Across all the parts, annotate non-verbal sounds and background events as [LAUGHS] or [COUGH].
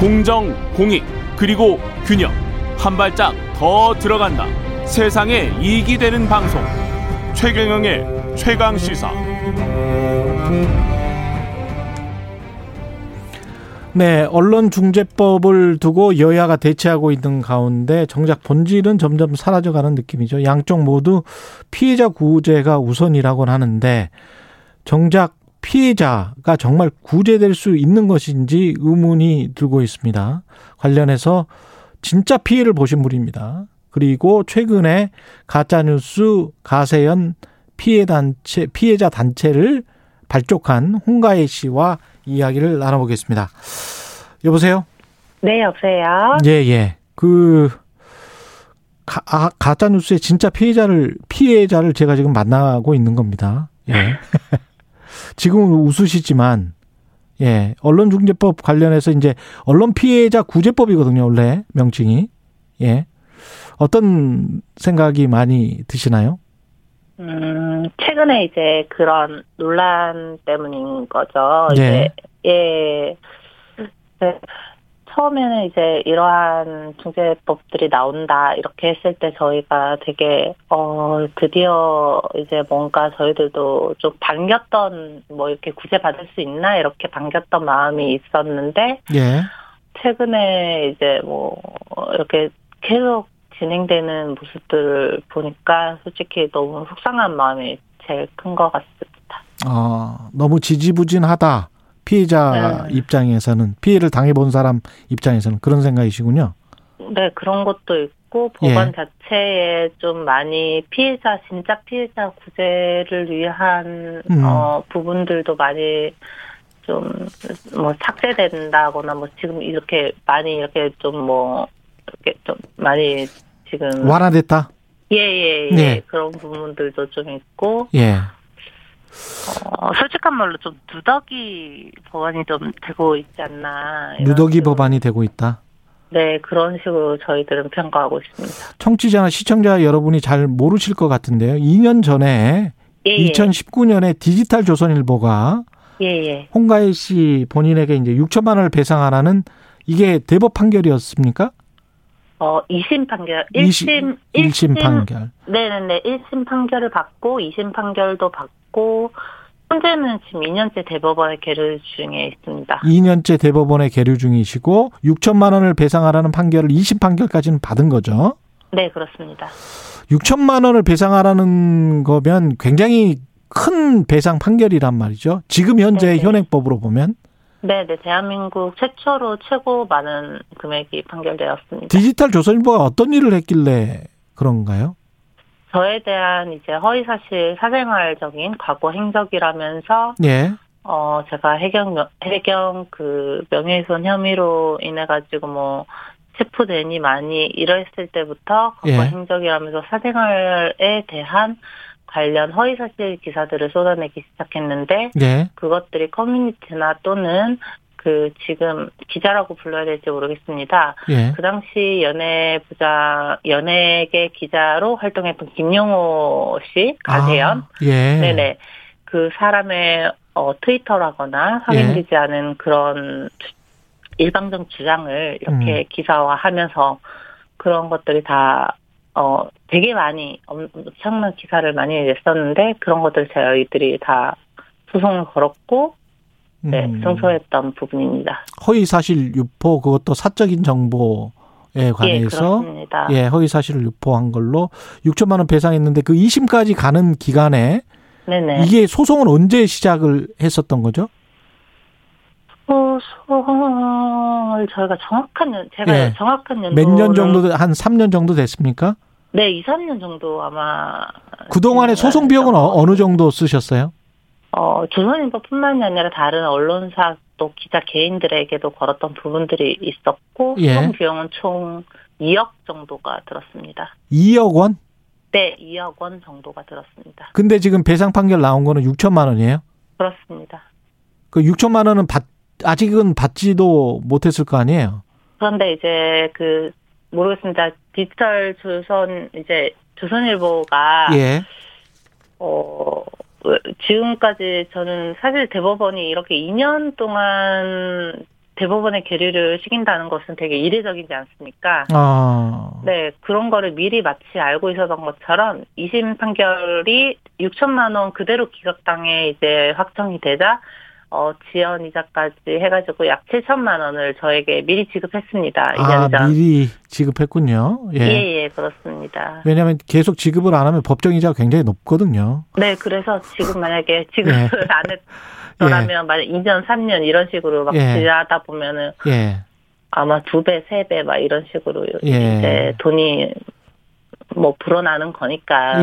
공정, 공익, 그리고 균형. 한 발짝 더 들어간다. 세상에 이익이 되는 방송. 최경영의 최강 시사. 네, 언론중재법을 두고 여야가 대치하고 있는 가운데 정작 본질은 점점 사라져가는 느낌이죠. 양쪽 모두 피해자 구제가 우선이라고 하는데 정작 피해자가 정말 구제될 수 있는 것인지 의문이 들고 있습니다. 관련해서 진짜 피해를 보신 분입니다. 그리고 최근에 가짜뉴스 가세연 피해 단체, 피해자 단체를 발족한 홍가혜 씨와 이야기를 나눠보겠습니다. 여보세요? 네, 여보세요? 예, 예. 그, 가, 아, 가짜 뉴스의 진짜 피해자를, 피해자를 제가 지금 만나고 있는 겁니다. 예. [LAUGHS] 지금은 웃으시지만, 예. 언론중재법 관련해서 이제 언론 피해자 구제법이거든요, 원래 명칭이. 예. 어떤 생각이 많이 드시나요? 음, 최근에 이제 그런 논란 때문인 거죠. 예. 이제, 예. 네. 처음에는 이제 이러한 중재법들이 나온다 이렇게 했을 때 저희가 되게 어 드디어 이제 뭔가 저희들도 좀 반겼던 뭐 이렇게 구제 받을 수 있나 이렇게 반겼던 마음이 있었는데 예. 최근에 이제 뭐 이렇게 계속 진행되는 모습들을 보니까 솔직히 너무 속상한 마음이 제일 큰 것 같습니다. 어, 너무 지지부진하다. 피해자 네. 입장에서는 피해를 당해본 사람 입장에서는 그런 생각이시군요. 네, 그런 것도 있고 예. 법안 자체에 좀 많이 피해자 진짜 피해자 구제를 위한 음. 어 부분들도 많이 좀 뭐 삭제된다거나 뭐 지금 이렇게 많이 이렇게 좀 뭐 이렇게 좀 많이 지금 완화됐다. 예예예 네. 그런 부분들도 좀 있고 예. 어, 솔직한 말로 좀 누더기 법안이 좀 되고 있지 않나 누더기 식으로. 법안이 되고 있다. 네 그런 식으로 저희들은 평가하고 있습니다. 청취자나 시청자 여러분이 잘 모르실 것 같은데요. 2년 전에 예 예 2019년에 디지털 조선일보가 예예. 홍가혜 씨 본인에게 이제 6천만 원을 배상하라는 이게 대법 판결이었습니까? 어, 2심 판결, 이심- 1심, 일심 판결. 네네네, 1심 판결을 받고, 2심 판결도 받고, 현재는 지금 2년째 대법원에 계류 중에 있습니다. 2년째 대법원에 계류 중이시고 6천만 원을 배상하라는 판결을 2심 판결까지는 받은 거죠. 네, 그렇습니다. 6천만 원을 배상하라는 거면 굉장히 큰 배상 판결이란 말이죠. 지금 현재 네네. 현행법으로 보면 네 네, 대한민국 최초로 최고 많은 금액이 판결되었습니다. 디지털 조선일보가 어떤 일을 했길래 그런가요? 저에 대한 이제 허위사실 사생활적인 과거 행적이라면서, 예. 어, 제가 해경, 명- 해경 그 명예훼손 혐의로 인해 가지고 뭐, 체포되니 많이 이랬을 때부터 과거 예. 행적이라면서 사생활에 대한 관련 허위사실 기사들을 쏟아내기 시작했는데, 예. 그것들이 커뮤니티나 또는 그 지금 기자라고 불러야 될지 모르겠습니다. 예. 그 당시 연예부장, 연예계 기자로 활동했던 김용호 씨, 가세연. 아, 예. 네네. 그 사람의 어, 트위터라거나 확인되지 않은 그런 주- 일방적 주장을 이렇게 음. 기사화하면서 그런 것들이 다, 어, 되게 많이, 엄청난 기사를 많이 냈었는데 그런 것들 저희들이 다 소송을 걸었고, 네, 음. 승소했던 부분입니다. 허위 사실 유포 그것도 사적인 정보에 예, 관해서 그렇습니다. 예, 허위 사실을 유포한 걸로 6천만 원 배상했는데 그 2심까지 가는 기간에 네네. 이게 소송은 언제 시작을 했었던 거죠? 소송을 저희가 정확한 연, 제가 예. 정확한 연도 몇년 정도 한 3년 정도 됐습니까? 네, 2, 3년 정도 아마 그동안에 소송 비용은 어- 어느 정도 쓰셨어요? 어, 조선일보뿐만이 아니라 다른 언론사 또 기자 개인들에게도 걸었던 부분들이 있었고 예. 소송 비용은 총 2억 정도가 들었습니다. 2억 원? 네, 2억 원 정도가 들었습니다. 근데 지금 배상 판결 나온 거는 6천만 원이에요? 그렇습니다. 그 6천만 원은 받 아직은 받지도 못했을 거 아니에요? 그런데 이제 그 모르겠습니다. 디지털 조선 이제 조선일보가 예. 어 지금까지 저는 사실 대법원이 이렇게 2년 동안 대법원에 계류를 시킨다는 것은 되게 이례적이지 않습니까? 아. 네, 그런 거를 미리 마치 알고 있었던 것처럼 2심 판결이 6천만 원 그대로 기각당해 이제 확정이 되자 어, 지연 이자까지 해가지고 약 7천만 원을 저에게 미리 지급했습니다. 2년 아, 전. 미리 지급했군요. 예. 예, 예, 그렇습니다. 왜냐하면 계속 지급을 안 하면 법정 이자가 굉장히 높거든요. 네, 그래서 지금 만약에 지급을 안 했더라면 만약 2년, 3년 이런 식으로 막 예. 지하다 보면은 예. 아마 두 배, 세 배 막 이런 식으로 예. 이제 돈이 뭐 불어나는 거니까.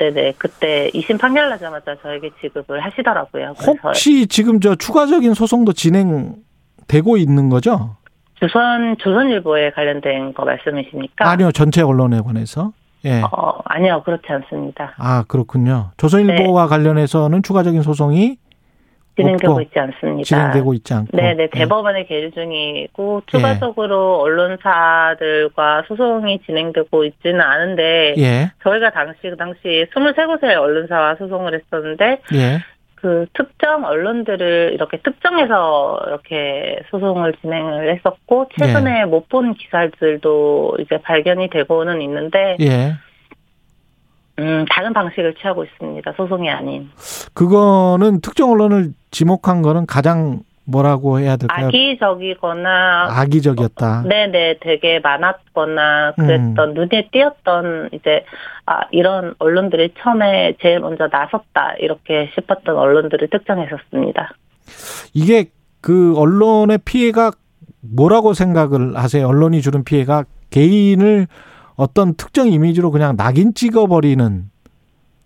예. 네네. 그때 2심 판결 나자마자 저에게 지급을 하시더라고요. 혹시 지금 저 추가적인 소송도 진행되고 있는 거죠? 조선, 조선일보에 관련된 거 말씀이십니까? 아니요, 전체 언론에 관해서. 예. 어, 아니요. 그렇지 않습니다. 아, 그렇군요. 조선일보와 관련해서는 추가적인 소송이 진행되고 있지 않습니다. 진행되고 있지 않고. 네네, 예. 대법원에 계류 중이고, 추가적으로 언론사들과 소송이 진행되고 있지는 않은데, 예. 저희가 당시, 그 당시 23곳의 언론사와 소송을 했었는데, 예. 그 특정 언론들을 이렇게 특정해서 이렇게 소송을 진행을 했었고, 최근에 못 본 기사들도 이제 발견이 되고는 있는데, 예. 음, 다른 방식을 취하고 있습니다. 소송이 아닌. 그거는 특정 언론을 지목한 거는 가장 뭐라고 해야 될까요? 악의적이거나, 악의적이었다. 네네, 되게 많았거나 그랬던 눈에 띄었던 이제 아 이런 언론들이 처음에 제일 먼저 나섰다 이렇게 싶었던 언론들을 특정했었습니다. 이게 그 언론의 피해가 뭐라고 생각을 하세요? 언론이 주는 피해가 개인을 어떤 특정 이미지로 그냥 낙인 찍어버리는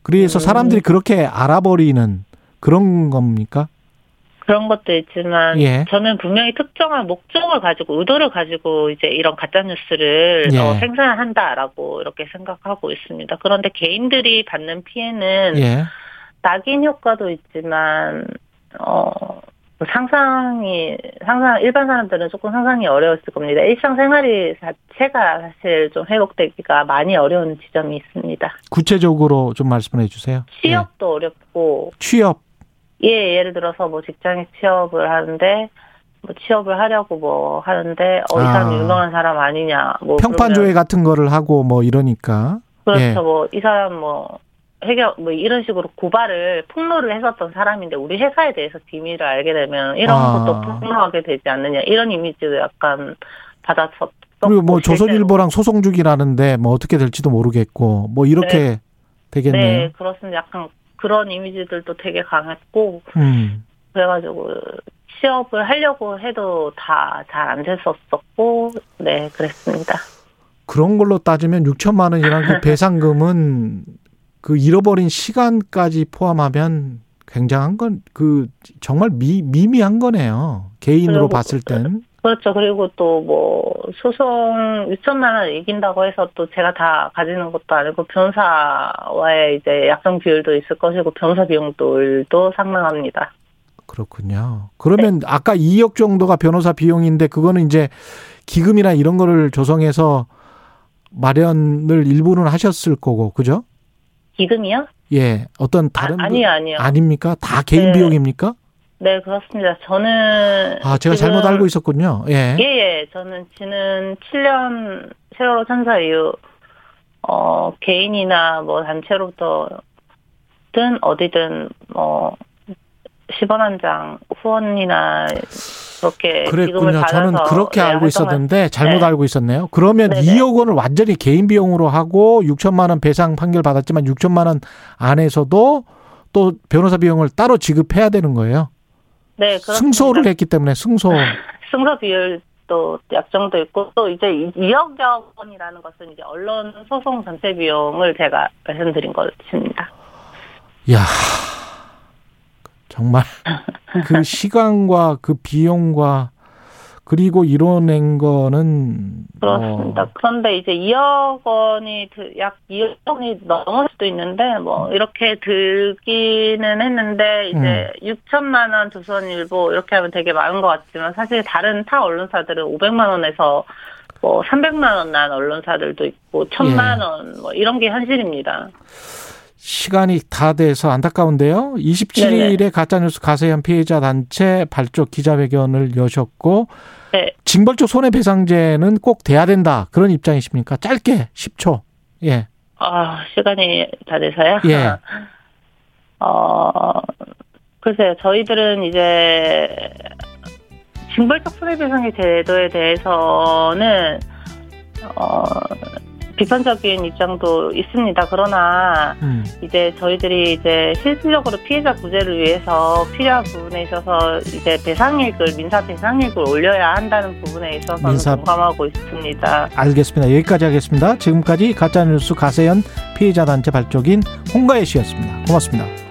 그래서 음. 사람들이 그렇게 알아버리는 그런 겁니까? 그런 것도 있지만 예. 저는 분명히 특정한 목적을 가지고 의도를 가지고 이제 이런 가짜 뉴스를 예. 어, 생산한다라고 이렇게 생각하고 있습니다. 그런데 개인들이 받는 피해는 예. 낙인 효과도 있지만 어 상상이 상상 일반 사람들은 조금 상상이 어려웠을 겁니다. 일상생활이 자체가 사실 좀 회복되기가 많이 어려운 지점이 있습니다. 구체적으로 좀 말씀해 주세요. 예. 취업도 어렵고 취업. 예 예를 들어서 뭐 직장에 취업을 하는데 뭐 취업을 하려고 뭐 하는데 어이 사람 아. 유명한 사람 아니냐 뭐 평판 조회 같은 거를 하고 뭐 이러니까. 예. 그렇죠 뭐이 사람 뭐 해결 뭐 이런 식으로 고발을 폭로를 했었던 사람인데 우리 회사에 대해서 비밀을 알게 되면 이런 아. 것도 폭로하게 되지 않느냐 이런 이미지도 약간 받았었. 그리고 뭐 조선일보랑 소송 중이라는데 뭐 어떻게 될지도 모르겠고 뭐 이렇게 되겠네요. 네 그렇습니다. 약간 그런 이미지들도 되게 강했고 음. 그래가지고 취업을 하려고 해도 다 잘 안 됐었었고 네 그랬습니다. 그런 걸로 따지면 6천만 원이란 그 [LAUGHS] 배상금은 그 잃어버린 시간까지 포함하면 굉장한 건 그 정말 미, 미미한 거네요. 개인으로 봤을 땐. 그렇죠. 그리고 또 뭐 소송 6천만 원 이긴다고 해서 또 제가 다 가지는 것도 아니고 변호사와의 이제 약정 비율도 있을 것이고 변호사 비용들도 상당합니다. 그렇군요. 그러면 아까 2억 정도가 변호사 비용인데 그거는 이제 기금이나 이런 거를 조성해서 마련을 일부는 하셨을 거고, 그죠? 기금이요? 예. 어떤 다른 아, 아니요, 아니요. 아닙니까? 다 개인 네. 비용입니까? 네, 그렇습니다. 저는 아, 제가 지금- 잘못 알고 있었군요. 예. 예, 예. 저는 지난 7년 세월호 참사 이후 어 개인이나 뭐 단체로부터 든 어디든 뭐 10원 한 장 후원이나 그렇게 그랬군요. 저는 그렇게 네, 알고 있었는데 잘못 네. 알고 있었네요. 그러면 네네. 2억 원을 완전히 개인 비용으로 하고 6천만 원 배상 판결 받았지만 6천만 원 안에서도 또 변호사 비용을 따로 지급해야 되는 거예요. 네, 그렇습니다. 승소를 했기 때문에 승소. [LAUGHS] 승소 비율도 약정도 있고 또 이제 2억여 원이라는 것은 이제 언론 소송 전체 비용을 제가 말씀드린 것입니다. 야 정말 그 [LAUGHS] 시간과 그 비용과 그리고 이뤄낸 거는 그렇습니다. 어, 그런데 이제 2억 원이 드- 약 2억 원이 넘을 수도 있는데 뭐 이렇게 들기는 했는데 이제 음. 6천만 원 조선일보 이렇게 하면 되게 많은 것 같지만 사실 다른 타 언론사들은 500만 원에서 뭐 300만 원 난 언론사들도 있고 1000만 예. 원뭐 이런 게 현실입니다. 시간이 다 돼서 안타까운데요. 27일에 네네. 가짜뉴스 가세현 피해자 단체 발족 기자회견을 여셨고 네. 징벌적 손해배상제는 꼭 돼야 된다 그런 입장이십니까? 짧게 10초. 예. 아, 시간이 다 돼서요? 예. [LAUGHS] 어, 글쎄요. 저희들은 이제 징벌적 손해배상의 제도에 대해서는 어, 비판적인 입장도 있습니다. 그러나 음. 이제 저희들이 이제 실질적으로 피해자 구제를 위해서 필요한 부분에 있어서 이제 배상액을 민사 배상액을 올려야 한다는 부분에 있어서는 민사- 공감하고 있습니다. 알겠습니다. 여기까지 하겠습니다. 지금까지 가짜뉴스 가세현 피해자 단체 발족인 홍가혜 씨였습니다. 고맙습니다.